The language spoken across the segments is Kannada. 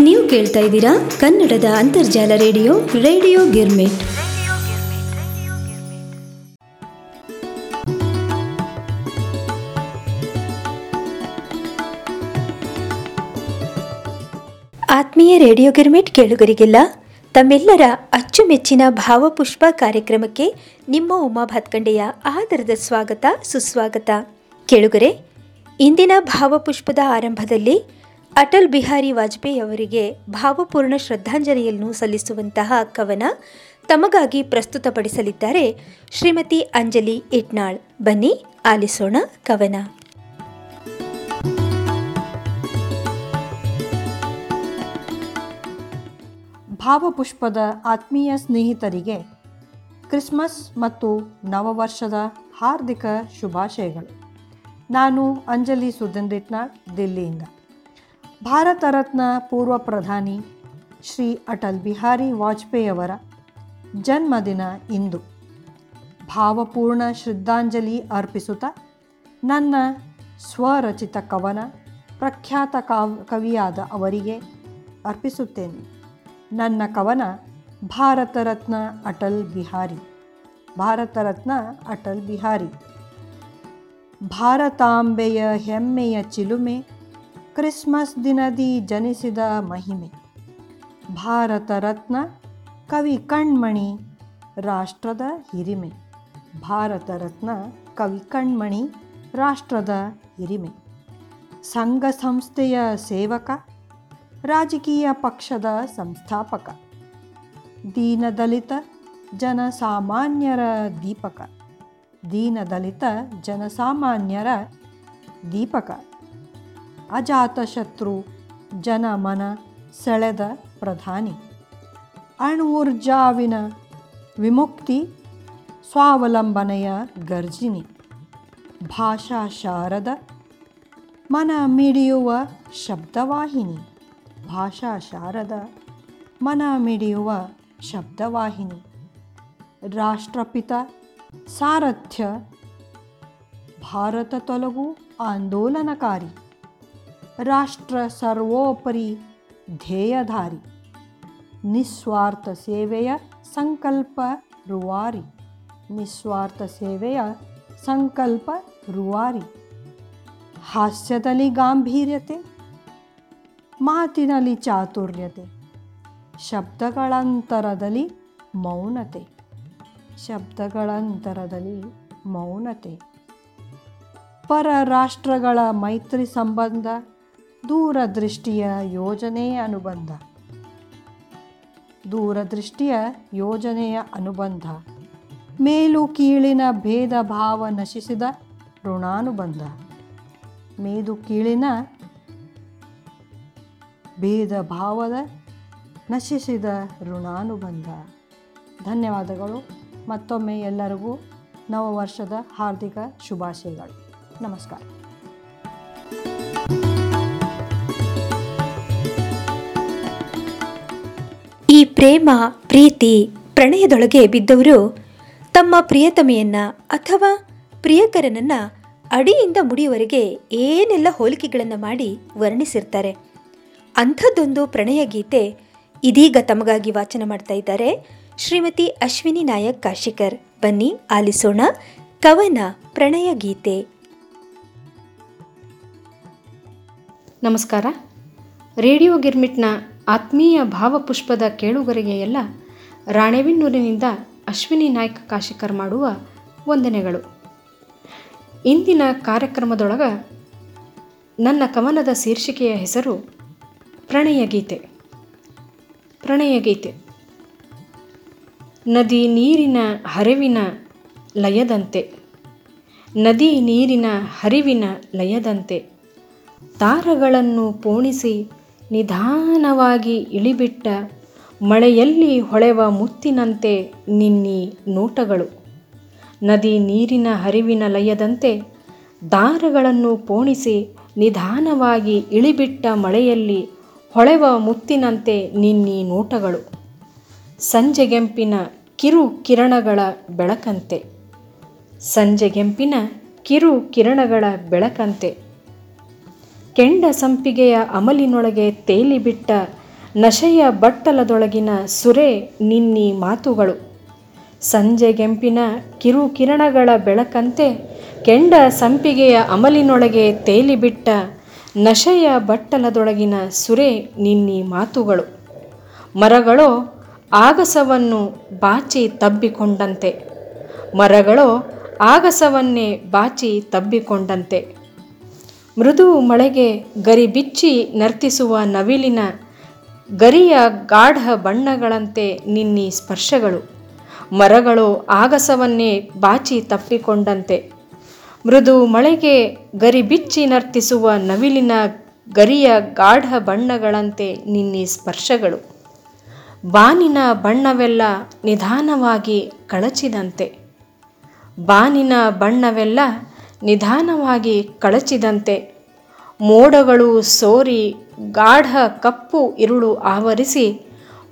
ನೀವು ಕೇಳ್ತಾ ಇದ್ದೀರಾ ಕನ್ನಡದ ಅಂತರ್ಜಾಲ ರೇಡಿಯೋ ರೇಡಿಯೋ ಗಿರ್ಮಿಟ್. ಆತ್ಮೀಯ ರೇಡಿಯೋ ಗಿರ್ಮಿಟ್ ಕೇಳುಗರಿಗೆಲ್ಲ, ತಮ್ಮೆಲ್ಲರ ಅಚ್ಚುಮೆಚ್ಚಿನ ಭಾವಪುಷ್ಪ ಕಾರ್ಯಕ್ರಮಕ್ಕೆ ನಿಮ್ಮ ಉಮಾ ಭಾತ್ಕಂಡೆಯ ಆದರದ ಸ್ವಾಗತ, ಸುಸ್ವಾಗತ. ಕೇಳುಗರೆ, ಇಂದಿನ ಭಾವಪುಷ್ಪದ ಆರಂಭದಲ್ಲಿ ಅಟಲ್ ಬಿಹಾರಿ ವಾಜಪೇಯಿ ಅವರಿಗೆ ಭಾವಪೂರ್ಣ ಶ್ರದ್ಧಾಂಜಲಿಯನ್ನು ಸಲ್ಲಿಸುವಂತಹ ಕವನ ತಮಗಾಗಿ ಪ್ರಸ್ತುತಪಡಿಸಲಿದ್ದಾರೆ ಶ್ರೀಮತಿ ಅಂಜಲಿ ಇಟ್ನಾಳ್. ಬನ್ನಿ, ಆಲಿಸೋಣ ಕವನ. ಭಾವಪುಷ್ಪದ ಆತ್ಮೀಯ ಸ್ನೇಹಿತರಿಗೆ ಕ್ರಿಸ್ಮಸ್ ಮತ್ತು ನವವರ್ಷದ ಹಾರ್ದಿಕ ಶುಭಾಶಯಗಳು. ನಾನು ಅಂಜಲಿ ಸುಧನ್ರಿಟ್ನಾಳ್ ದಿಲ್ಲಿಯಿಂದ. ಭಾರತ ರತ್ನ ಪೂರ್ವ ಪ್ರಧಾನಿ ಶ್ರೀ ಅಟಲ್ ಬಿಹಾರಿ ವಾಜಪೇಯಿಯವರ ಜನ್ಮದಿನ ಇಂದು. ಭಾವಪೂರ್ಣ ಶ್ರದ್ಧಾಂಜಲಿ ಅರ್ಪಿಸುತ್ತಾ ನನ್ನ ಸ್ವರಚಿತ ಕವನ ಪ್ರಖ್ಯಾತ ಕಾವ್, ಕವಿಯಾದ ಅವರಿಗೆ ಅರ್ಪಿಸುತ್ತೇನೆ. ನನ್ನ ಕವನ ಭಾರತ ರತ್ನ ಅಟಲ್ ಬಿಹಾರಿ, ಭಾರತ ರತ್ನ ಅಟಲ್ ಬಿಹಾರಿ. ಭಾರತಾಂಬೆಯ ಹೆಮ್ಮೆಯ ಚಿಲುಮೆ ಕ್ರಿಸ್ಮಸ್ ದಿನದಿ ಜನಿಸಿದ ಮಹಿಮೆ ಭಾರತ ರತ್ನ ಕವಿ ಕಣ್ಮಣಿ ರಾಷ್ಟ್ರದ ಹಿರಿಮೆ ಭಾರತ ರತ್ನ ಕವಿ ಕಣ್ಮಣಿ ರಾಷ್ಟ್ರದ ಹಿರಿಮೆ ಸಂಘ ಸಂಸ್ಥೆಯ ಸೇವಕ ರಾಜಕೀಯ ಪಕ್ಷದ ಸಂಸ್ಥಾಪಕ ದೀನದಲಿತ ಜನಸಾಮಾನ್ಯರ ದೀಪಕ ದೀನದಲಿತ ಜನಸಾಮಾನ್ಯರ ದೀಪಕ ಅಜಾತಶತ್ರು ಜನ ಮನ ಸೆಳೆದ ಪ್ರಧಾನಿ. ಅಣುಊರ್ಜಾವಿನ ವಿಮುಕ್ತಿ, ಸ್ವಾವಲಂಬನೆಯ ಗರ್ಜಿನಿ. ಭಾಷಾ ಶಾರದ ಮನ ಮಿಡಿಯುವ ಶಬ್ದವಾಹಿನಿ. ಭಾಷಾ ಶಾರದ ಮನ ಮಿಡಿಯುವ ಶಬ್ದವಾಹಿನಿ. ರಾಷ್ಟ್ರಪಿತ ಸಾರಥ್ಯ, ಭಾರತ ತೊಲಗು ಆಂದೋಲನಕಾರಿ. ರಾಷ್ಟ್ರ ಸರ್ವೋಪರಿ ಧ್ಯೇಯಧಾರಿ, ನಿಸ್ವಾರ್ಥ ಸೇವೆಯ ಸಂಕಲ್ಪ ರುವಾರಿ, ನಿಸ್ವಾರ್ಥ ಸೇವೆಯ ಸಂಕಲ್ಪ ರುವಾರಿ. ಹಾಸ್ಯದಲ್ಲಿ ಗಾಂಭೀರ್ಯತೆ, ಮಾತಿನಲ್ಲಿ ಚಾತುರ್ಯತೆ, ಶಬ್ದಗಳಂತರದಲ್ಲಿ ಮೌನತೆ ಶಬ್ದಗಳಂತರದಲ್ಲಿ ಮೌನತೆ. ಪರ ರಾಷ್ಟ್ರಗಳ ಮೈತ್ರಿ ಸಂಬಂಧ ದೂರದೃಷ್ಟಿಯ ಯೋಜನೆಯ ಅನುಬಂಧ. ದೂರದೃಷ್ಟಿಯ ಯೋಜನೆಯ ಅನುಬಂಧ. ಮೇಲು ಕೀಳಿನ ಭೇದ ಭಾವ ನಶಿಸಿದ ಋಣಾನುಬಂಧ. ಮೇದು ಕೀಳಿನ ಭೇದ ಭಾವದ ನಶಿಸಿದ ಋಣಾನುಬಂಧ. ಧನ್ಯವಾದಗಳು. ಮತ್ತೊಮ್ಮೆ ಎಲ್ಲರಿಗೂ ನವ ವರ್ಷದ ಹಾರ್ದಿಕ ಶುಭಾಶಯಗಳು. ನಮಸ್ಕಾರ. ಪ್ರೇಮ, ಪ್ರೀತಿ, ಪ್ರಣಯದೊಳಗೆ ಬಿದ್ದವರು ತಮ್ಮ ಪ್ರಿಯತಮೆಯನ್ನ ಅಥವಾ ಪ್ರಿಯಕರನನ್ನ ಅಡಿಯಿಂದ ಮುಡಿಯವರೆಗೆ ಏನೆಲ್ಲ ಹೋಲಿಕೆಗಳನ್ನು ಮಾಡಿ ವರ್ಣಿಸಿರ್ತಾರೆ. ಅಂಥದ್ದೊಂದು ಪ್ರಣಯ ಗೀತೆ ಇದೀಗ ತಮಗಾಗಿ ವಾಚನ ಮಾಡ್ತಾ ಇದ್ದಾರೆ. ಶ್ರೀಮತಿ ಅಶ್ವಿನಿ ನಾಯಕ್ ಕಾಶಿಕರ್. ಬನ್ನಿ, ಆಲಿಸೋಣ ಕವನ ಪ್ರಣಯ ಗೀತೆ. ನಮಸ್ಕಾರ. ರೇಡಿಯೋ ಗಿರ್ಮಿಟ್ನ ಆತ್ಮೀಯ ಭಾವಪುಷ್ಪದ ಕೇಳುಗರಿಗೆ ಎಲ್ಲ ರಾಣೆಬೆನ್ನೂರಿನಿಂದ ಅಶ್ವಿನಿ ನಾಯ್ಕ ಕಾಶಿಕರ್ ಮಾಡುವ ವಂದನೆಗಳು. ಇಂದಿನ ಕಾರ್ಯಕ್ರಮದೊಳಗ ನನ್ನ ಕವನದ ಶೀರ್ಷಿಕೆಯ ಹೆಸರು ಪ್ರಣಯ ಗೀತೆ. ಪ್ರಣಯ ಗೀತೆ. ನದಿ ನೀರಿನ ಹರಿವಿನ ಲಯದಂತೆ. ನದಿ ನೀರಿನ ಹರಿವಿನ ಲಯದಂತೆ. ತಾರಗಳನ್ನು ಪೋಣಿಸಿ ನಿಧಾನವಾಗಿ ಇಳಿಬಿಟ್ಟ ಮಳೆಯಲ್ಲಿ ಹೊಳೆವ ಮುತ್ತಿನಂತೆ ನಿನ್ನಿ ನೋಟಗಳು. ನದಿ ನೀರಿನ ಹರಿವಿನ ಲಯದಂತೆ ದಾರಗಳನ್ನು ಪೋಣಿಸಿ ನಿಧಾನವಾಗಿ ಇಳಿಬಿಟ್ಟ ಮಳೆಯಲ್ಲಿ ಹೊಳೆವ ಮುತ್ತಿನಂತೆ ನಿನ್ನಿ ನೋಟಗಳು. ಸಂಜೆಗೆಂಪಿನ ಕಿರು ಕಿರಣಗಳ ಬೆಳಕಂತೆ. ಸಂಜೆಗೆಂಪಿನ ಕಿರು ಕಿರಣಗಳ ಬೆಳಕಂತೆ. ಕೆಂಡ ಸಂಪಿಗೆಯ ಅಮಲಿನೊಳಗೆ ತೇಲಿಬಿಟ್ಟ ನಶೆಯ ಬಟ್ಟಲದೊಳಗಿನ ಸುರೆ ನಿನ್ನಿ ಮಾತುಗಳು. ಸಂಜೆಗೆಂಪಿನ ಕಿರುಕಿರಣಗಳ ಬೆಳಕಂತೆ ಕೆಂಡ ಸಂಪಿಗೆಯ ಅಮಲಿನೊಳಗೆ ತೇಲಿಬಿಟ್ಟ ನಶೆಯ ಬಟ್ಟಲದೊಳಗಿನ ಸುರೆ ನಿನ್ನಿ ಮಾತುಗಳು. ಮರಗಳೋ ಆಗಸವನ್ನು ಬಾಚಿ ತಬ್ಬಿಕೊಂಡಂತೆ. ಮರಗಳೋ ಆಗಸವನ್ನೇ ಬಾಚಿ ತಬ್ಬಿಕೊಂಡಂತೆ. ಮೃದು ಮಳೆಗೆ ಗರಿ ಬಿಚ್ಚಿ ನರ್ತಿಸುವ ನವಿಲಿನ ಗರಿಯ ಗಾಢ ಬಣ್ಣಗಳಂತೆ ನಿನ್ನಿ ಸ್ಪರ್ಶಗಳು. ಮರಗಳು ಆಗಸವನ್ನೇ ಬಾಚಿ ತಪ್ಪಿಕೊಂಡಂತೆ. ಮೃದು ಮಳೆಗೆ ಗರಿ ಬಿಚ್ಚಿ ನರ್ತಿಸುವ ನವಿಲಿನ ಗರಿಯ ಗಾಢ ಬಣ್ಣಗಳಂತೆ ನಿನ್ನಿ ಸ್ಪರ್ಶಗಳು. ಬಾನಿನ ಬಣ್ಣವೆಲ್ಲ ನಿಧಾನವಾಗಿ ಕಳಚಿದಂತೆ. ಬಾನಿನ ಬಣ್ಣವೆಲ್ಲ ನಿಧಾನವಾಗಿ ಕಳಚಿದಂತೆ ಮೋಡಗಳು ಸೋರಿ ಗಾಢ ಕಪ್ಪು ಇರುಳು ಆವರಿಸಿ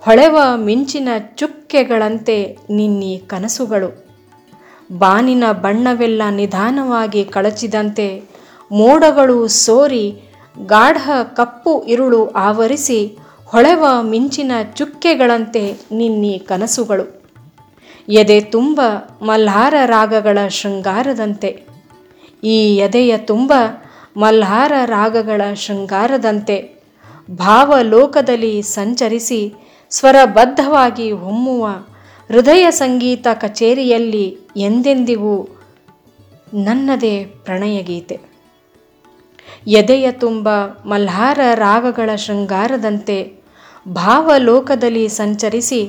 ಹೊಳೆವ ಮಿಂಚಿನ ಚುಕ್ಕೆಗಳಂತೆ ನಿನ್ನಿ ಕನಸುಗಳು. ಬಾನಿನ ಬಣ್ಣವೆಲ್ಲ ನಿಧಾನವಾಗಿ ಕಳಚಿದಂತೆ ಮೋಡಗಳು ಸೋರಿ ಗಾಢ ಕಪ್ಪು ಇರುಳು ಆವರಿಸಿ ಹೊಳೆವ ಮಿಂಚಿನ ಚುಕ್ಕೆಗಳಂತೆ ನಿನ್ನಿ ಕನಸುಗಳು. ಎದೆ ತುಂಬ ಮಲ್ಹಾರ ರಾಗಗಳ ಶೃಂಗಾರದಂತೆ ಈ ಎದೆಯ ತುಂಬ ಮಲ್ಹಾರ ರಾಗಗಳ ಶೃಂಗಾರದಂತೆ ಭಾವಲೋಕದಲ್ಲಿ ಸಂಚರಿಸಿ ಸ್ವರಬದ್ಧವಾಗಿ ಹೊಮ್ಮುವ ಹೃದಯ ಸಂಗೀತ ಕಚೇರಿಯಲ್ಲಿ ಎಂದೆಂದಿಗೂ ನನ್ನದೇ ಪ್ರಣಯಗೀತೆ ಎದೆಯ ತುಂಬ ಮಲ್ಹಾರ ರಾಗಗಳ ಶೃಂಗಾರದಂತೆ ಭಾವಲೋಕದಲ್ಲಿ ಸಂಚರಿಸಿ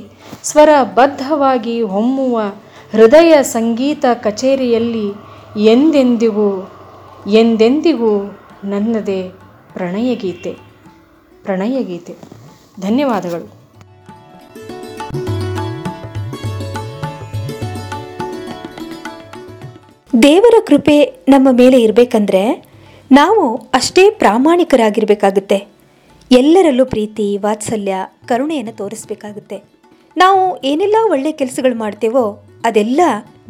ಸ್ವರಬದ್ಧವಾಗಿ ಹೊಮ್ಮುವ ಹೃದಯ ಸಂಗೀತ ಕಚೇರಿಯಲ್ಲಿ ಎಂದೆಂದಿಗೂ ಎಂದೆಂದಿಗೂ ನನ್ನದೇ ಪ್ರಣಯಗೀತೆ ಪ್ರಣಯಗೀತೆ. ಧನ್ಯವಾದಗಳು. ದೇವರ ಕೃಪೆ ನಮ್ಮ ಮೇಲೆ ಇರಬೇಕಂದ್ರೆ ನಾವು ಅಷ್ಟೇ ಪ್ರಾಮಾಣಿಕರಾಗಿರಬೇಕಾಗುತ್ತೆ. ಎಲ್ಲರಲ್ಲೂ ಪ್ರೀತಿ, ವಾತ್ಸಲ್ಯ, ಕರುಣೆಯನ್ನು ತೋರಿಸ್ಬೇಕಾಗುತ್ತೆ. ನಾವು ಏನೆಲ್ಲ ಒಳ್ಳೆ ಕೆಲಸಗಳು ಮಾಡ್ತೇವೋ ಅದೆಲ್ಲ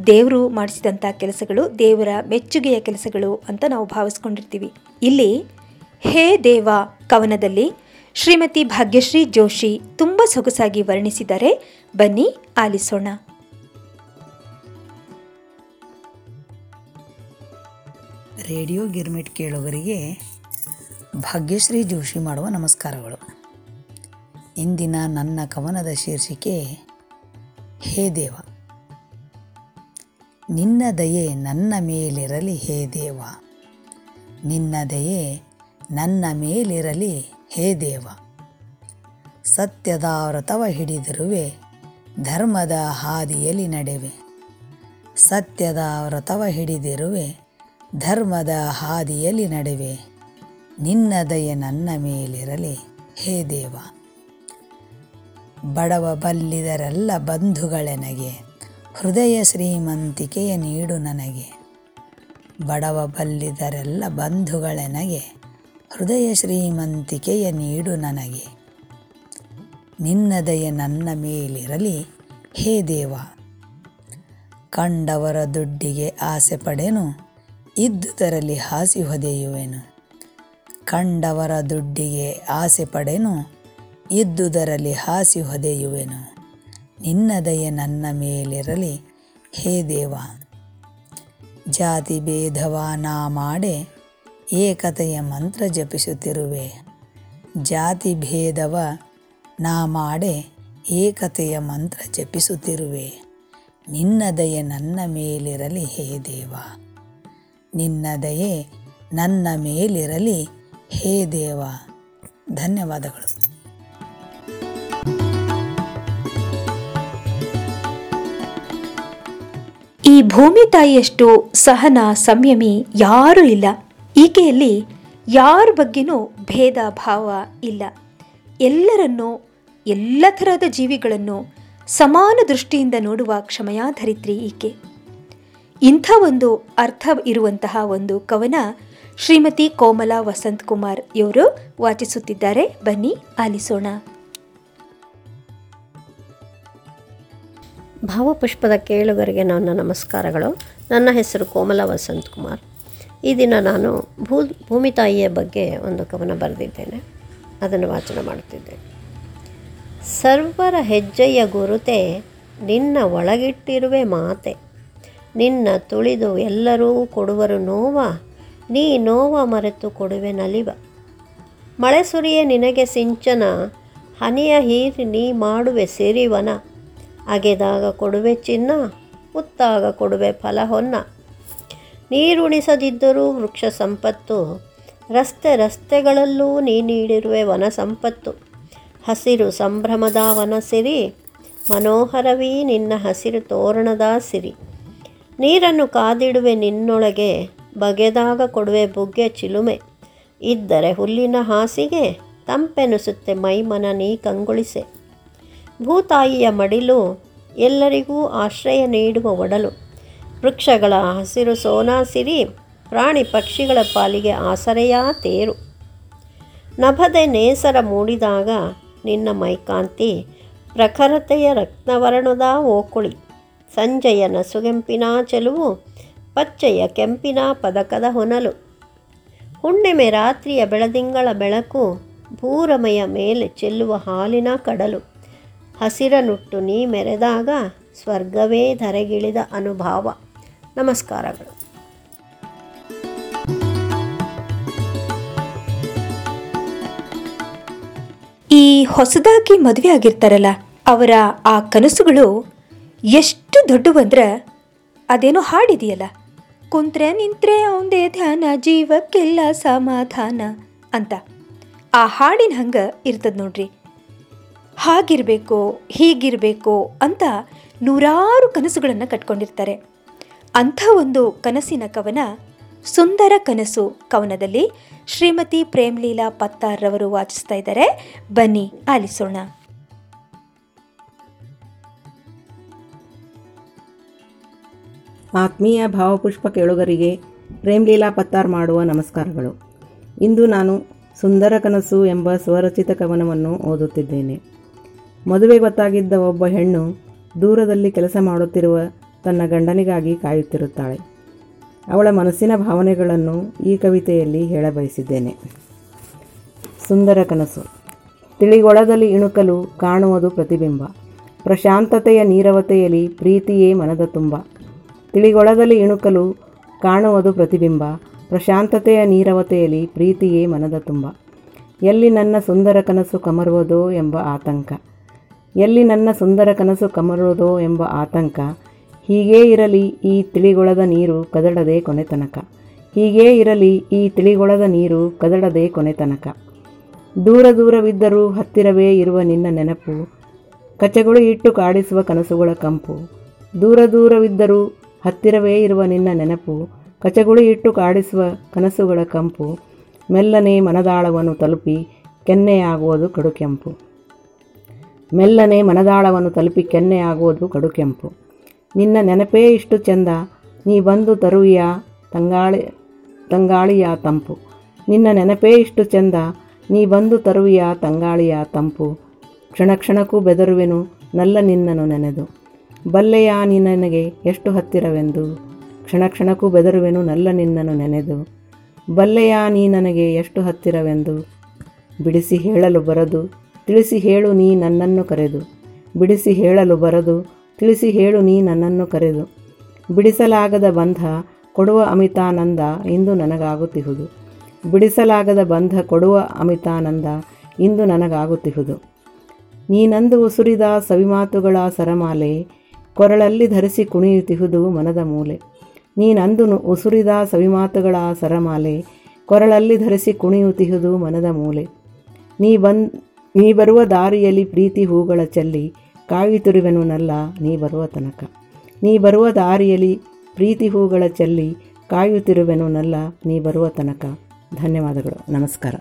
ದೇವರು ಮಾಡಿಸಿದಂಥ ಕೆಲಸಗಳು ದೇವರ ಮೆಚ್ಚುಗೆಯ ಕೆಲಸಗಳು ಅಂತ ನಾವು ಭಾವಿಸ್ಕೊಂಡಿರ್ತೀವಿ. ಇಲ್ಲಿ ಹೇ ದೇವ ಕವನದಲ್ಲಿ ಶ್ರೀಮತಿ ಭಾಗ್ಯಶ್ರೀ ಜೋಶಿ ತುಂಬ ಸೊಗಸಾಗಿ ವರ್ಣಿಸಿದ್ದಾರೆ. ಬನ್ನಿ ಆಲಿಸೋಣ. ರೇಡಿಯೋ ಗಿರ್ಮಿಟ್ ಕೇಳುವರಿಗೆ ಭಾಗ್ಯಶ್ರೀ ಜೋಶಿ ಮಾಡುವ ನಮಸ್ಕಾರಗಳು. ಇಂದಿನ ನನ್ನ ಕವನದ ಶೀರ್ಷಿಕೆ ಹೇ ದೇವ. ನಿನ್ನ ದಯೆ ನನ್ನ ಮೇಲಿರಲಿ ಹೇ ದೇವ. ನಿನ್ನ ದಯೆ ನನ್ನ ಮೇಲಿರಲಿ ಹೇ ದೇವ. ಸತ್ಯದ ವ್ರತವ ಹಿಡಿದಿರುವೆ, ಧರ್ಮದ ಹಾದಿಯಲ್ಲಿ ನಡೆವೆ. ಸತ್ಯದ ವ್ರತವ ಹಿಡಿದಿರುವೆ, ಧರ್ಮದ ಹಾದಿಯಲ್ಲಿ ನಡೆವೆ. ನಿನ್ನ ದಯೆ ನನ್ನ ಮೇಲಿರಲಿ ಹೇ ದೇವ. ಬಡವ ಬಲ್ಲಿದರೆಲ್ಲ ಬಂಧುಗಳೆನಗೆ ಹೃದಯ ಶ್ರೀಮಂತಿಕೆಯ ನೀಡು ನನಗೆ. ಬಡವ ಬಲ್ಲಿದರೆಲ್ಲ ಬಂಧುಗಳೆನಗೆ ಹೃದಯ ಶ್ರೀಮಂತಿಕೆಯ ನೀಡು ನನಗೆ. ನಿನ್ನ ದಯೆ ನನ್ನ ಮೇಲಿರಲಿ, ಹೇ ದೇವ! ಕಂಡವರ ದುಡ್ಡಿಗೆ ಆಸೆ ಪಡೆನು ಇದ್ದುದರಲ್ಲಿ ಹಾಸಿ ಹೊದೆಯುವೆನು. ಕಂಡವರ ದುಡ್ಡಿಗೆ ಆಸೆ ಪಡೆನು ಇದ್ದುದರಲ್ಲಿ ಹಾಸಿ ಹೊದೆಯುವೆನು. ನಿನ್ನ ದಯೆ ನನ್ನ ಮೇಲಿರಲಿ. ಹೇ ದೇವ, ಜಾತಿ ಭೇದವ ನಾ ಮಾಡೆ ಏಕತೆಯ ಮಂತ್ರ ಜಪಿಸುತ್ತಿರುವೆ. ಜಾತಿ ಭೇದವ ನಾ ಮಾಡೆ ಏಕತೆಯ ಮಂತ್ರ ಜಪಿಸುತ್ತಿರುವೆ. ನಿನ್ನ ದಯೆ ನನ್ನ ಮೇಲಿರಲಿ. ಹೇ ದೇವ ನಿನ್ನ ದಯೆ ನನ್ನ ಮೇಲಿರಲಿ. ಹೇ ದೇವ, ಧನ್ಯವಾದಗಳು. ಈ ಭೂಮಿ ತಾಯಿಯಷ್ಟು ಸಹನ, ಸಂಯಮಿ ಯಾರೂ ಇಲ್ಲ. ಈಕೆಯಲ್ಲಿ ಯಾರ ಬಗ್ಗೆನೂ ಭೇದ ಭಾವ ಇಲ್ಲ. ಎಲ್ಲರನ್ನೂ, ಎಲ್ಲ ಥರದ ಜೀವಿಗಳನ್ನು ಸಮಾನ ದೃಷ್ಟಿಯಿಂದ ನೋಡುವ ಕ್ಷಮಯಾಧರಿತ್ರಿ ಈಕೆ. ಇಂಥ ಒಂದು ಅರ್ಥ ಇರುವಂತಹ ಒಂದು ಕವನ ಶ್ರೀಮತಿ ಕೋಮಲಾ ವಸಂತ್ ಕುಮಾರ್ ಇವರು ವಾಚಿಸುತ್ತಿದ್ದಾರೆ. ಬನ್ನಿ, ಆಲಿಸೋಣ. ಭಾವಪುಷ್ಪದ ಕೇಳುಗರಿಗೆ ನನ್ನ ನಮಸ್ಕಾರಗಳು. ನನ್ನ ಹೆಸರು ಕೋಮಲ ವಸಂತ್ ಕುಮಾರ್ ಈ ದಿನ ನಾನು ಭೂ, ಭೂಮಿ ತಾಯಿಯ ಬಗ್ಗೆ ಒಂದು ಕವನ ಬರೆದಿದ್ದೇನೆ. ಅದನ್ನು ವಾಚನ ಮಾಡುತ್ತಿದ್ದೇನೆ. ಸರ್ವರ ಹೆಜ್ಜೆಯ ಗುರುತೆ, ನಿನ್ನ ಒಳಗಿಟ್ಟಿರುವೆ ಮಾತೆ. ನಿನ್ನ ತುಳಿದು ಎಲ್ಲರೂ ಕೊಡುವರು ನೋವ, ನೀ ನೋವ ಮರೆತು ಕೊಡುವೆ ನಲಿವ. ಮಳೆ ಸುರಿಯೇ ನಿನಗೆ ಸಿಂಚನ, ಹನಿಯ ಹೀರಿ ನೀ ಮಾಡುವೆ ಸಿರಿವನ. ಅಗೆದಾಗ ಕೊಡುವೆ ಚಿನ್ನ, ಉತ್ತಾಗ ಕೊಡುವೆ ಫಲ ಹೊನ್ನ. ನೀರುಣಿಸದಿದ್ದರೂ ವೃಕ್ಷ ಸಂಪತ್ತು, ರಸ್ತೆ ರಸ್ತೆಗಳಲ್ಲೂ ನೀ ನೀಡಿರುವೆ ವನ ಸಂಪತ್ತು. ಹಸಿರು ಸಂಭ್ರಮದ ವನ ಸಿರಿ, ಮನೋಹರವೀ ನಿನ್ನ ಹಸಿರು ತೋರಣದ ಸಿರಿ. ನೀರನ್ನು ಕಾದಿಡುವೆ ನಿನ್ನೊಳಗೆ, ಬಗೆದಾಗ ಕೊಡುವೆ ಬುಗ್ಗೆ ಚಿಲುಮೆ. ಇದ್ದರೆ ಹುಲ್ಲಿನ ಹಾಸಿಗೆ, ತಂಪೆನಿಸುತ್ತೆ ಮೈಮನ ನೀ ಕಂಗೊಳಿಸೆ. ಭೂತಾಯಿಯ ಮಡಿಲು ಎಲ್ಲರಿಗೂ ಆಶ್ರಯ ನೀಡುವ ಒಡಲು. ವೃಕ್ಷಗಳ ಹಸಿರು ಸೋನಾಸಿರಿ ಪ್ರಾಣಿ ಪಕ್ಷಿಗಳ ಪಾಲಿಗೆ ಆಸರೆಯ ತೇರು. ನಭದೆ ನೇಸರ ಮೂಡಿದಾಗ ನಿನ್ನ ಮೈಕಾಂತಿ ಪ್ರಖರತೆಯ ರತ್ನವರ್ಣದ ಓಕುಳಿ. ಸಂಜೆಯ ನಸುಗೆಂಪಿನ ಚೆಲುವು ಪಚ್ಚೆಯ ಕೆಂಪಿನ ಪದಕದ ಹೊನಲು. ಹುಣ್ಣಿಮೆ ರಾತ್ರಿಯ ಬೆಳದಿಂಗಳ ಬೆಳಕು ಭೂರಮೆಯ ಮೇಲೆ ಚೆಲ್ಲುವ ಹಾಲಿನ ಕಡಲು. ಹಸಿರನುಟ್ಟು ನೀ ಮೆರೆದಾಗ ಸ್ವರ್ಗವೇ ಧರೆಗಿಳಿದ ಅನುಭಾವ. ನಮಸ್ಕಾರಗಳು. ಈ ಹೊಸದಾಗಿ ಮದುವೆ ಆಗಿರ್ತಾರಲ್ಲ, ಅವರ ಆ ಕನಸುಗಳು ಎಷ್ಟು ದೊಡ್ಡವಂದ್ರೆ ಅದೇನೋ ಹಾಡಿದೆಯಲ್ಲ, ಕುಂತ್ರೆ ನಿಂತ್ರೆ ಅವಂದೇ ಧ್ಯಾನ, ಜೀವಕ್ಕೆಲ್ಲ ಸಮಾಧಾನ ಅಂತ. ಆ ಹಾಡಿನ ಹಂಗೆ ಇರ್ತದ ನೋಡ್ರಿ. ಹಾಗಿರಬೇಕು, ಹೀಗಿರಬೇಕು ಅಂತ ನೂರಾರು ಕನಸುಗಳನ್ನು ಕಟ್ಕೊಂಡಿರ್ತಾರೆ. ಅಂಥ ಒಂದು ಕನಸಿನ ಕವನ, ಸುಂದರ ಕನಸು ಕವನದಲ್ಲಿ ಶ್ರೀಮತಿ ಪ್ರೇಮ್ಲೀಲಾ ಪತ್ತಾರ್ರವರು ವಾಚಿಸ್ತಾ ಇದ್ದಾರೆ. ಬನ್ನಿ, ಆಲಿಸೋಣ. ಆತ್ಮೀಯ ಭಾವಪುಷ್ಪ ಕೇಳುಗರಿಗೆ ಪ್ರೇಮ್ಲೀಲಾ ಪತ್ತಾರ್ ಮಾಡುವ ನಮಸ್ಕಾರಗಳು. ಇಂದು ನಾನು ಸುಂದರ ಕನಸು ಎಂಬ ಸ್ವರಚಿತ ಕವನವನ್ನು ಓದುತ್ತಿದ್ದೇನೆ. ಮದುವೆ ಗೊತ್ತಾಗಿದ್ದ ಒಬ್ಬ ಹೆಣ್ಣು ದೂರದಲ್ಲಿ ಕೆಲಸ ಮಾಡುತ್ತಿರುವ ತನ್ನ ಗಂಡನಿಗಾಗಿ ಕಾಯುತ್ತಿರುತ್ತಾಳೆ. ಅವಳ ಮನಸ್ಸಿನ ಭಾವನೆಗಳನ್ನು ಈ ಕವಿತೆಯಲ್ಲಿ ಹೇಳಬಯಸಿದ್ದೇನೆ. ಸುಂದರ ಕನಸು. ತಿಳಿಗೊಳದಲ್ಲಿ ಇಣುಕಲು ಕಾಣುವುದು ಪ್ರತಿಬಿಂಬ. ಪ್ರಶಾಂತತೆಯ ನೀರವತೆಯಲ್ಲಿ ಪ್ರೀತಿಯೇ ಮನದ ತುಂಬ. ತಿಳಿಗೊಳದಲ್ಲಿ ಇಣುಕಲು ಕಾಣುವುದು ಪ್ರತಿಬಿಂಬ. ಪ್ರಶಾಂತತೆಯ ನೀರವತೆಯಲ್ಲಿ ಪ್ರೀತಿಯೇ ಮನದ ತುಂಬ. ಎಲ್ಲಿ ನನ್ನ ಸುಂದರ ಕನಸು ಕಮರುವುದೋ ಎಂಬ ಆತಂಕ. ಎಲ್ಲಿ ನನ್ನ ಸುಂದರ ಕನಸು ಕಮರೋದೋ ಎಂಬ ಆತಂಕ, ಹೀಗೇ ಇರಲಿ ಈ ತಿಳಿಗೊಳದ ನೀರು ಕದಡದೆ ಕೊನೆತನಕ ಹೀಗೇ ಇರಲಿ ಈ ತಿಳಿಗೊಳದ ನೀರು ಕದಡದೆ ಕೊನೆತನಕ ದೂರ ದೂರವಿದ್ದರೂ ಹತ್ತಿರವೇ ಇರುವ ನಿನ್ನ ನೆನಪು, ಕಚಗಳು ಇಟ್ಟು ಕಾಡಿಸುವ ಕನಸುಗಳ ಕಂಪು. ದೂರ ದೂರವಿದ್ದರೂ ಹತ್ತಿರವೇ ಇರುವ ನಿನ್ನ ನೆನಪು, ಕಚಗುಳು ಇಟ್ಟು ಕಾಡಿಸುವ ಕನಸುಗಳ ಕಂಪು. ಮೆಲ್ಲನೆ ಮನದಾಳವನ್ನು ತಲುಪಿ ಕೆನ್ನೆಯಾಗುವುದು ಕಡುಕೆಂಪು. ಮೆಲ್ಲನೆ ಮನದಾಳವನ್ನು ತಲುಪಿ ಕೆನ್ನೆಯಾಗುವುದು ಕಡುಕೆಂಪು ನಿನ್ನ ನೆನಪೇ ಇಷ್ಟು ಚೆಂದ, ನೀ ಬಂದು ತರುವಿಯ ತಂಗಾಳಿ, ತಂಗಾಳಿಯ ತಂಪು. ನಿನ್ನ ನೆನಪೇ ಇಷ್ಟು ಚೆಂದ, ನೀ ಬಂದು ತರುವಿಯ ತಂಗಾಳಿಯ ತಂಪು. ಕ್ಷಣ ಕ್ಷಣಕ್ಕೂ ಬೆದರುವೆನು, ನಲ್ಲ ನಿನ್ನನು ನೆನೆದು. ಬಲ್ಲೆಯ ನೀ ನನಗೆ ಎಷ್ಟು ಹತ್ತಿರವೆಂದು. ಕ್ಷಣ ಕ್ಷಣಕ್ಕೂ ಬೆದರುವೆನು, ನಲ್ಲ ನಿನ್ನನು ನೆನೆದು. ಬಲ್ಲೆಯ ನೀ ನನಗೆ ಎಷ್ಟು ಹತ್ತಿರವೆಂದು. ಬಿಡಿಸಿ ಹೇಳಲು ಬರದು ತಿಳಿಸಿ ಹೇಳು ನೀ ನನ್ನನ್ನು ಕರೆದು. ಬಿಡಿಸಿ ಹೇಳಲು ಬರದು. ತಿಳಿಸಿ ಹೇಳು ನೀ ನನ್ನನ್ನು ಕರೆದು. ಬಿಡಿಸಲಾಗದ ಬಂಧ ಕೊಡುವ ಅಮಿತಾನಂದ ಇಂದು ನನಗಾಗುತ್ತಿಹುದು. ಬಿಡಿಸಲಾಗದ ಬಂಧ ಕೊಡುವ ಅಮಿತಾನಂದ ಇಂದು ನನಗಾಗುತ್ತಿಹುದು. ನೀನಂದು ಉಸುರಿದ ಸವಿಮಾತುಗಳ ಸರಮಾಲೆ ಕೊರಳಲ್ಲಿ ಧರಿಸಿ ಕುಣಿಯುತ್ತಿಹುದು ಮನದ ಮೂಲೆ. ನೀನಂದು ಉಸುರಿದ ಸವಿಮಾತುಗಳ ಸರಮಾಲೆ ಕೊರಳಲ್ಲಿ ಧರಿಸಿ ಕುಣಿಯುತ್ತಿಹುದು ಮನದ ಮೂಲೆ. ನೀ ಬಂದ್ ನೀ ಬರುವ ದಾರಿಯಲ್ಲಿ ಪ್ರೀತಿ ಹೂಗಳ ಚೆಲ್ಲಿ ಕಾಯುತ್ತಿರುವೆನುನಲ್ಲ ನೀ ಬರುವ ತನಕ. ನೀ ಬರುವ ದಾರಿಯಲ್ಲಿ ಪ್ರೀತಿ ಹೂಗಳ ಚೆಲ್ಲಿ ಕಾಯುತ್ತಿರುವೆನು ನಲ್ಲ ನೀ ಬರುವ ತನಕ. ಧನ್ಯವಾದಗಳು. ನಮಸ್ಕಾರ.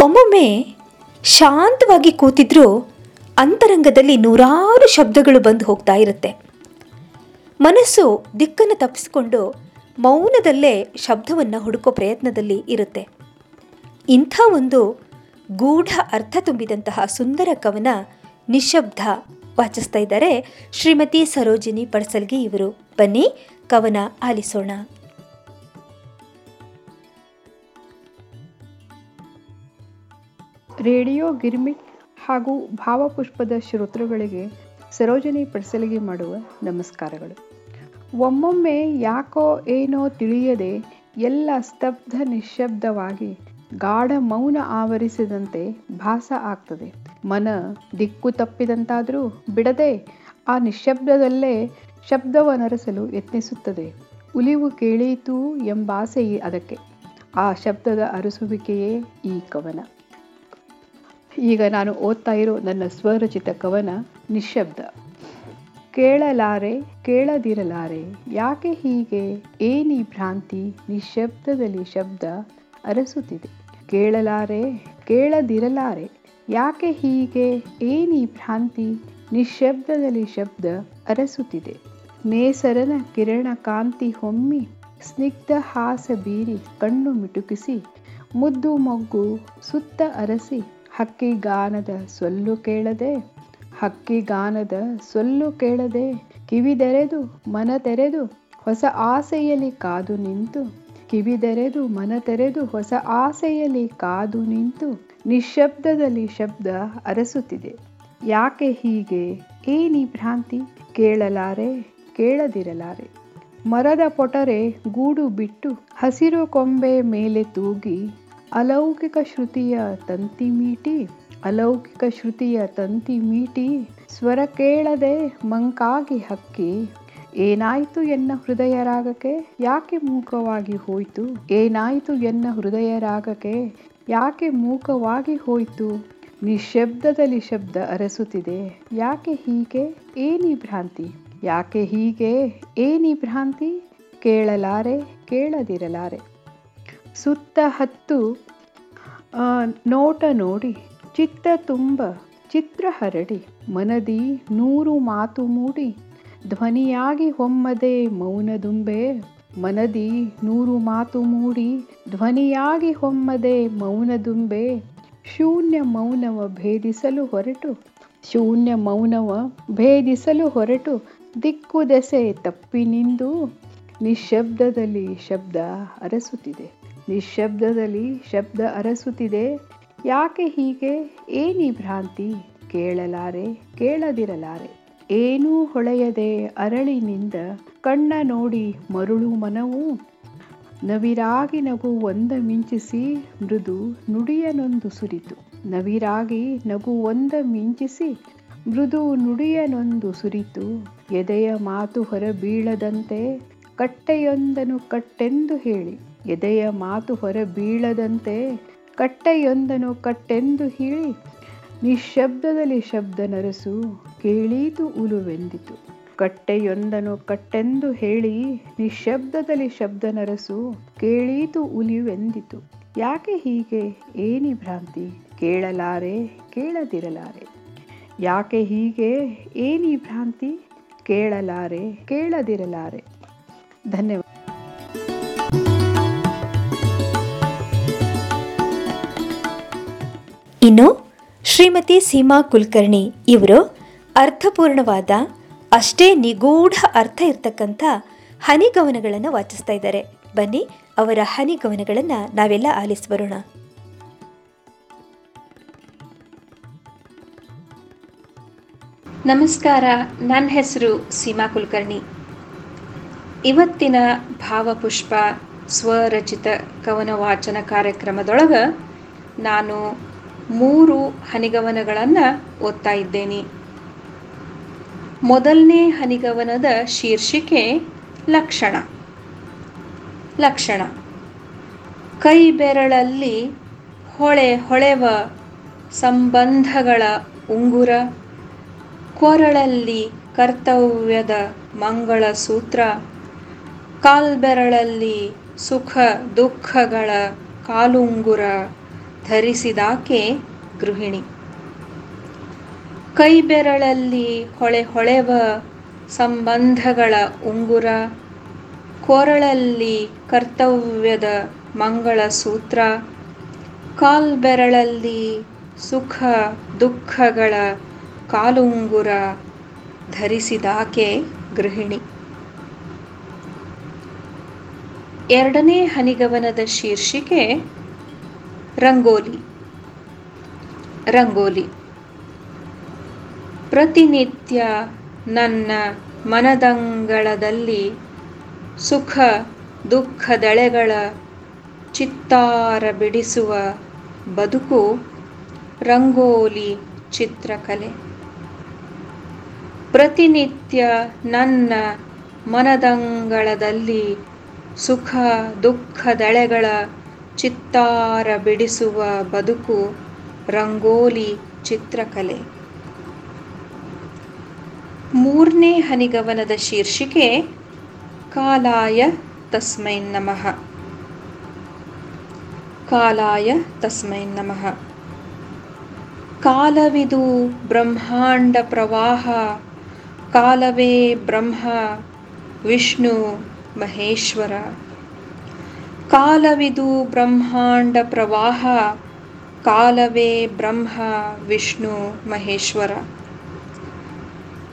ಒಮ್ಮೊಮ್ಮೆ ಶಾಂತವಾಗಿ ಕೂತಿದ್ರೂ ಅಂತರಂಗದಲ್ಲಿ ನೂರಾರು ಶಬ್ದಗಳು ಬಂದು ಹೋಗ್ತಾ ಇರುತ್ತೆ. ಮನಸ್ಸು ದಿಕ್ಕನ್ನು ತಪ್ಪಿಸಿಕೊಂಡು ಮೌನದಲ್ಲೇ ಶಬ್ದವನ್ನು ಹುಡುಕೋ ಪ್ರಯತ್ನದಲ್ಲಿ ಇರುತ್ತೆ. ಇಂಥ ಒಂದು ಗೂಢ ಅರ್ಥ ತುಂಬಿದಂತಹ ಸುಂದರ ಕವನ ನಿಶಬ್ದ ವಾಚಿಸ್ತಾ ಇದ್ದಾರೆ ಶ್ರೀಮತಿ ಸರೋಜಿನಿ ಪಡಸಲ್ಗಿ ಇವರು. ಬನ್ನಿ, ಕವನ ಆಲಿಸೋಣ. ರೇಡಿಯೋ ಗಿರ್ಮಿಟ್ ಹಾಗೂ ಭಾವಪುಷ್ಪದ ಶ್ರೋತೃಗಳಿಗೆ ಸರೋಜಿನಿ ಪಡ್ಸಲ್ಗೆ ಮಾಡುವ ನಮಸ್ಕಾರಗಳು. ಒಮ್ಮೊಮ್ಮೆ ಯಾಕೋ ಏನೋ ತಿಳಿಯದೆ ಎಲ್ಲ ಸ್ತಬ್ಧ ನಿಶ್ಶಬ್ದವಾಗಿ ಗಾಢ ಮೌನ ಆವರಿಸಿದಂತೆ ಭಾಸ ಆಗ್ತದೆ. ಮನ ದಿಕ್ಕು ತಪ್ಪಿದಂತಾದರೂ ಬಿಡದೆ ಆ ನಿಶ್ಶಬ್ದದಲ್ಲೇ ಶಬ್ದವನರಸಲು ಯತ್ನಿಸುತ್ತದೆ. ಉಲಿವು ಕೇಳೀತು ಎಂಬಾಸೆ ಅದಕ್ಕೆ. ಆ ಶಬ್ದದ ಅರಸುವಿಕೆಯೇ ಈ ಕವನ. ಈಗ ನಾನು ಓದ್ತಾ ಇರೋ ನನ್ನ ಸ್ವರಚಿತ ಕವನ ನಿಶ್ಶಬ್ದ. ಕೇಳಲಾರೆ, ಕೇಳದಿರಲಾರೆ. ಯಾಕೆ ಹೀಗೆ? ಏನಿ ಭ್ರಾಂತಿ ನಿಶಬ್ದದಲ್ಲಿ ಶಬ್ದ ಅರಸುತ್ತಿದೆ. ಕೇಳಲಾರೆ, ಕೇಳದಿರಲಾರೆ. ಯಾಕೆ ಹೀಗೆ? ಏನಿ ಭ್ರಾಂತಿ ನಿಶಬ್ದದಲ್ಲಿ ಶಬ್ದ ಅರಸುತ್ತಿದೆ. ನೇಸರನ ಕಿರಣ ಕಾಂತಿ ಹೊಮ್ಮಿ, ಸ್ನಿಗ್ಧ ಹಾಸ ಬೀರಿ ಕಣ್ಣು ಮಿಟುಕಿಸಿ, ಮುದ್ದು ಮೊಗ್ಗು ಸುತ್ತ ಅರಸಿ, ಹಕ್ಕಿ ಗಾನದ ಸೊಲ್ಲು ಕೇಳದೆ ಹಕ್ಕಿಗಾನದ ಸೊಲ್ಲು ಕೇಳದೆ ಕಿವಿದೆರೆದು ಮನ ತೆರೆದು ಹೊಸ ಆಸೆಯಲ್ಲಿ ಕಾದು ನಿಂತು. ಕಿವಿದೆರೆದು ಮನ ತೆರೆದು ಹೊಸ ಆಸೆಯಲ್ಲಿ ಕಾದು ನಿಂತು. ನಿಶಬ್ದದಲ್ಲಿ ಶಬ್ದ ಅರಸುತ್ತಿದೆ. ಯಾಕೆ ಹೀಗೆ? ಏನಿ ಭ್ರಾಂತಿ? ಕೇಳಲಾರೆ, ಕೇಳದಿರಲಾರೆ. ಮರದ ಪೊಟರೆ ಗೂಡು ಬಿಟ್ಟು ಹಸಿರು ಕೊಂಬೆ ಮೇಲೆ ತೂಗಿ ಅಲೌಕಿಕ ಶ್ರುತಿಯ ತಂತಿ ಮೀಟಿ. ಅಲೌಕಿಕ ಶ್ರುತಿಯ ತಂತಿ ಮೀಟಿ, ಸ್ವರ ಕೇಳದೆ ಮಂಕಾಗಿ ಹಕ್ಕಿ, ಏನಾಯಿತು ಎನ್ನ ಹೃದಯ ರಾಗಕ್ಕೆ? ಯಾಕೆ ಮೂಕವಾಗಿ ಹೋಯಿತು? ಏನಾಯಿತು ಎನ್ನ ಹೃದಯ ರಾಗಕ್ಕೆ? ಯಾಕೆ ಮೂಕವಾಗಿ ಹೋಯಿತು? ನಿಶಬ್ದದಲ್ಲಿ ಶಬ್ದ ಅರಸುತ್ತಿದೆ. ಯಾಕೆ ಹೀಗೆ? ಏನಿ ಭ್ರಾಂತಿ. ಯಾಕೆ ಹೀಗೆ? ಏನಿ ಭ್ರಾಂತಿ. ಕೇಳಲಾರೆ, ಕೇಳದಿರಲಾರೆ. ಸುತ್ತ ಹತ್ತು ನೋಟ ನೋಡಿ. ಚಿತ್ತ ತುಂಬ, ಚಿತ್ರ ಹರಡಿ, ಮನದಿ ನೂರು ಮಾತು ಮೂಡಿ, ಧ್ವನಿಯಾಗಿ ಹೊಮ್ಮದೆ ಮೌನದುಂಬೆ ಮನದಿ ನೂರು ಮಾತು ಮೂಡಿ, ಧ್ವನಿಯಾಗಿ ಹೊಮ್ಮದೆ ಮೌನದುಂಬೆ ಶೂನ್ಯ ಮೌನವ ಭೇದಿಸಲು ಹೊರಟು, ಶೂನ್ಯ ಮೌನವ ಭೇದಿಸಲು ಹೊರಟು, ದಿಕ್ಕು ದೆಸೆ ತಪ್ಪಿ ನಿಂದು, ನಿಶ್ಶಬ್ದದಲ್ಲಿ ಶಬ್ದ ಅರಸುತ್ತಿದೆ, ನಿಶ್ಶಬ್ದದಲ್ಲಿ ಶಬ್ದ ಅರಸುತ್ತಿದೆ ಯಾಕೆ ಹೀಗೆ? ಏನೀ ಭ್ರಾಂತಿ, ಕೇಳಲಾರೆ, ಕೇಳದಿರಲಾರೆ. ಏನೂ ಹೊಳೆಯದೆ ಅರಳಿನಿಂದ ಕಣ್ಣ ನೋಡಿ ಮರುಳು ಮನವು? ನವಿರಾಗಿ ನಗು ಒಂದ ಮಿಂಚಿಸಿ ಮೃದು ನುಡಿಯನೊಂದು ಸುರಿತು. ನವಿರಾಗಿ ನಗು ಒಂದ ಮಿಂಚಿಸಿ ಮೃದು ನುಡಿಯನೊಂದು ಸುರಿತು. ಎದೆಯ ಮಾತು ಹೊರ ಬೀಳದಂತೆ ಕಟ್ಟೆಯೊಂದನು ಕಟ್ಟೆಂದು ಹೇಳಿ. ಎದೆಯ ಮಾತು ಹೊರ ಬೀಳದಂತೆ ಕಟ್ಟೆಯೊಂದನು ಕಟ್ಟೆಂದು ಹೇಳಿ ನಿಶಬ್ದದಲ್ಲಿ ಶಬ್ದ ನರಸು ಕೇಳೀತು ಉಲುವೆಂದಿತು. ಕಟ್ಟೆಯೊಂದನು ಕಟ್ಟೆಂದು ಹೇಳಿ ನಿಶಬ್ದದಲ್ಲಿ ಶಬ್ದ ನರಸು ಕೇಳೀತು ಉಲಿವೆಂದಿತು ಯಾಕೆ ಹೀಗೆ? ಏನಿ ಭ್ರಾಂತಿ? ಕೇಳಲಾರೆ, ಕೇಳದಿರಲಾರೆ. ಯಾಕೆ ಹೀಗೆ? ಏನಿ ಭ್ರಾಂತಿ? ಕೇಳಲಾರೆ, ಕೇಳದಿರಲಾರೆ. ಧನ್ಯವಾದ. ಇನ್ನು ಶ್ರೀಮತಿ ಸೀಮಾ ಕುಲಕರ್ಣಿ ಇವರು ಅರ್ಥಪೂರ್ಣವಾದ, ಅಷ್ಟೇ ನಿಗೂಢ ಅರ್ಥ ಇರ್ತಕ್ಕಂಥ ಹನಿಗವನಗಳನ್ನು ವಾಚಿಸ್ತಾ ಇದ್ದಾರೆ. ಬನ್ನಿ, ಅವರ ಹನಿಗವನಗಳನ್ನು ನಾವೆಲ್ಲ ಆಲಿಸಿ ಬರೋಣ ನಮಸ್ಕಾರ, ನನ್ನ ಹೆಸರು ಸೀಮಾ ಕುಲಕರ್ಣಿ. ಇವತ್ತಿನ ಭಾವಪುಷ್ಪ ಸ್ವರಚಿತ ಕವನ ವಾಚನ ಕಾರ್ಯಕ್ರಮದೊಳಗೆ ನಾನು ಮೂರು ಹನಿಗವನಗಳನ್ನು ಓದ್ತಾ ಇದ್ದೇನೆ. ಮೊದಲನೇ ಹನಿಗವನದ ಶೀರ್ಷಿಕೆ ಲಕ್ಷಣ. ಲಕ್ಷಣ. ಕೈ ಬೆರಳಲ್ಲಿ ಹೊಳೆ ಹೊಳೆವ ಸಂಬಂಧಗಳ ಉಂಗುರ, ಕೊರಳಲ್ಲಿ ಕರ್ತವ್ಯದ ಮಂಗಳ ಸೂತ್ರ, ಕಾಲ್ಬೆರಳಲ್ಲಿ ಸುಖ ದುಃಖಗಳ ಕಾಲುಂಗುರ ಧರಿಸಿದಾಕೆ ಗೃಹಿಣಿ. ಕೈಬೆರಳಲ್ಲಿ ಹೊಳೆ ಹೊಳೆವ ಸಂಬಂಧಗಳ ಉಂಗುರ, ಕೊರಳಲ್ಲಿ ಕರ್ತವ್ಯದ ಮಂಗಳ ಸೂತ್ರ, ಕಾಲ್ಬೆರಳಲ್ಲಿ ಸುಖ ದುಃಖಗಳ ಕಾಲುಂಗುರ ಧರಿಸಿದಾಕೆ ಗೃಹಿಣಿ. ಎರಡನೇ ಹನಿಗವನದ ಶೀರ್ಷಿಕೆ ರಂಗೋಲಿ. ರಂಗೋಲಿ. ಪ್ರತಿನಿತ್ಯ ನನ್ನ ಮನದಂಗಳದಲ್ಲಿ ಸುಖ ದುಃಖದಳೆಗಳ ಚಿತ್ತಾರ ಬಿಡಿಸುವ ಬದುಕು ರಂಗೋಲಿ ಚಿತ್ರಕಲೆ. ಪ್ರತಿನಿತ್ಯ ನನ್ನ ಮನದಂಗಳದಲ್ಲಿ ಸುಖ ದುಃಖದೆಳೆಗಳ ಚಿತ್ತಾರ ಬಿಡಿಸುವ ಬದುಕು ರಂಗೋಲಿ ಚಿತ್ರಕಲೆ. ಮೂರನೇ ಹನಿಗವನದ ಶೀರ್ಷಿಕೆ, ಕಾಲಾಯ ತಸ್ಮೈ ನಮಃ. ಕಾಲಾಯ ತಸ್ಮೈ ನಮಃ. ಕಾಲವಿದು ಬ್ರಹ್ಮಾಂಡ ಪ್ರವಾಹ, ಕಾಲವೇ ಬ್ರಹ್ಮ, ವಿಷ್ಣು ಮಹೇಶ್ವರ. ಕಾಲವಿದು ಬ್ರಹ್ಮಾಂಡ ಪ್ರವಾಹ, ಕಾಲವೇ ಬ್ರಹ್ಮ, ವಿಷ್ಣು, ಮಹೇಶ್ವರ.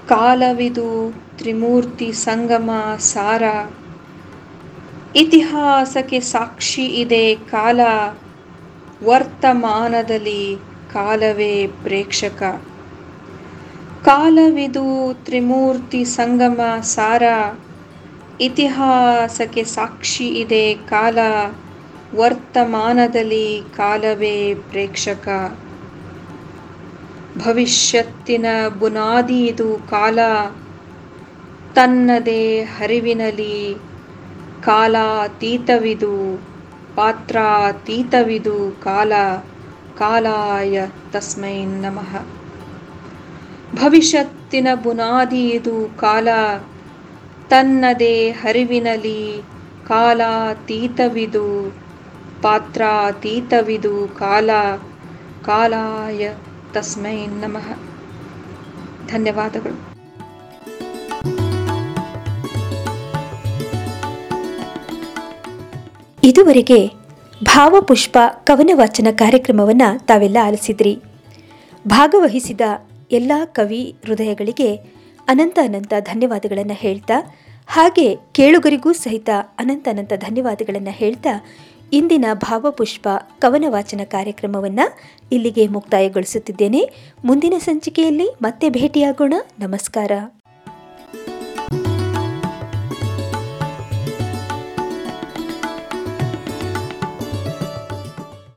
ಕಾಲವಿದು ತ್ರಿಮೂರ್ತಿ ಸಂಗಮ, ಸಾರ. ಇತಿಹಾಸಕ್ಕೆ ಸಾಕ್ಷಿ ಇದೆ ಕಾಲ, ವರ್ತಮಾನದಲ್ಲಿ ಕಾಲವೇ ಪ್ರೇಕ್ಷಕ. ಕಾಲವಿದು ತ್ರಿಮೂರ್ತಿ ಸಂಗಮ, ಸಾರ. ಇತಿಹಾಸಕ್ಕೆ ಸಾಕ್ಷಿ ಇದೆ ಕಾಲ, ವರ್ತಮಾನದಲ್ಲಿ ಕಾಲವೇ ಪ್ರೇಕ್ಷಕ. ಭವಿಷ್ಯತ್ತಿನ ಬುನಾದಿ ಇದು ಕಾಲ, ತನ್ನದೇ ಹರಿವಿನಲ್ಲಿ ಕಾಲಾತೀತವಿದು, ಪಾತ್ರಾತೀತವಿದು ಕಾಲ, ಕಾಲಾಯ ತಸ್ಮೈ ನಮಃ. ಭವಿಷ್ಯತ್ತಿನ ಬುನಾದಿ ಇದು ಕಾಲ ತನ್ನದೇ ಹರಿವಿನಲಿ ಕಾಲಾತೀತವಿದು, ಪಾತ್ರಾತೀತವಿದು ಕಾಲ, ಕಾಲಾಯ ತಸ್ಮೈ ನಮಃ. ಧನ್ಯವಾದಗಳು. ಇದುವರೆಗೆ ಭಾವಪುಷ್ಪ ಕವನ ವಾಚನ ಕಾರ್ಯಕ್ರಮವನ್ನು ತಾವೆಲ್ಲ ಆಲಿಸಿದ್ರಿ. ಭಾಗವಹಿಸಿದ ಎಲ್ಲ ಕವಿ ಹೃದಯಗಳಿಗೆ ಅನಂತ ಅನಂತ ಧನ್ಯವಾದಗಳನ್ನು ಹೇಳ್ತಾ, ಹಾಗೆ ಕೇಳುಗರಿಗೂ ಸಹಿತ ಅನಂತ ಅನಂತ ಧನ್ಯವಾದಗಳನ್ನು ಹೇಳ್ತಾ, ಇಂದಿನ ಭಾವಪುಷ್ಪ ಕವನ ವಾಚನ ಕಾರ್ಯಕ್ರಮವನ್ನು ಇಲ್ಲಿಗೆ ಮುಕ್ತಾಯಗೊಳಿಸುತ್ತಿದ್ದೇನೆ. ಮುಂದಿನ ಸಂಚಿಕೆಯಲ್ಲಿ ಮತ್ತೆ ಭೇಟಿಯಾಗೋಣ. ನಮಸ್ಕಾರ.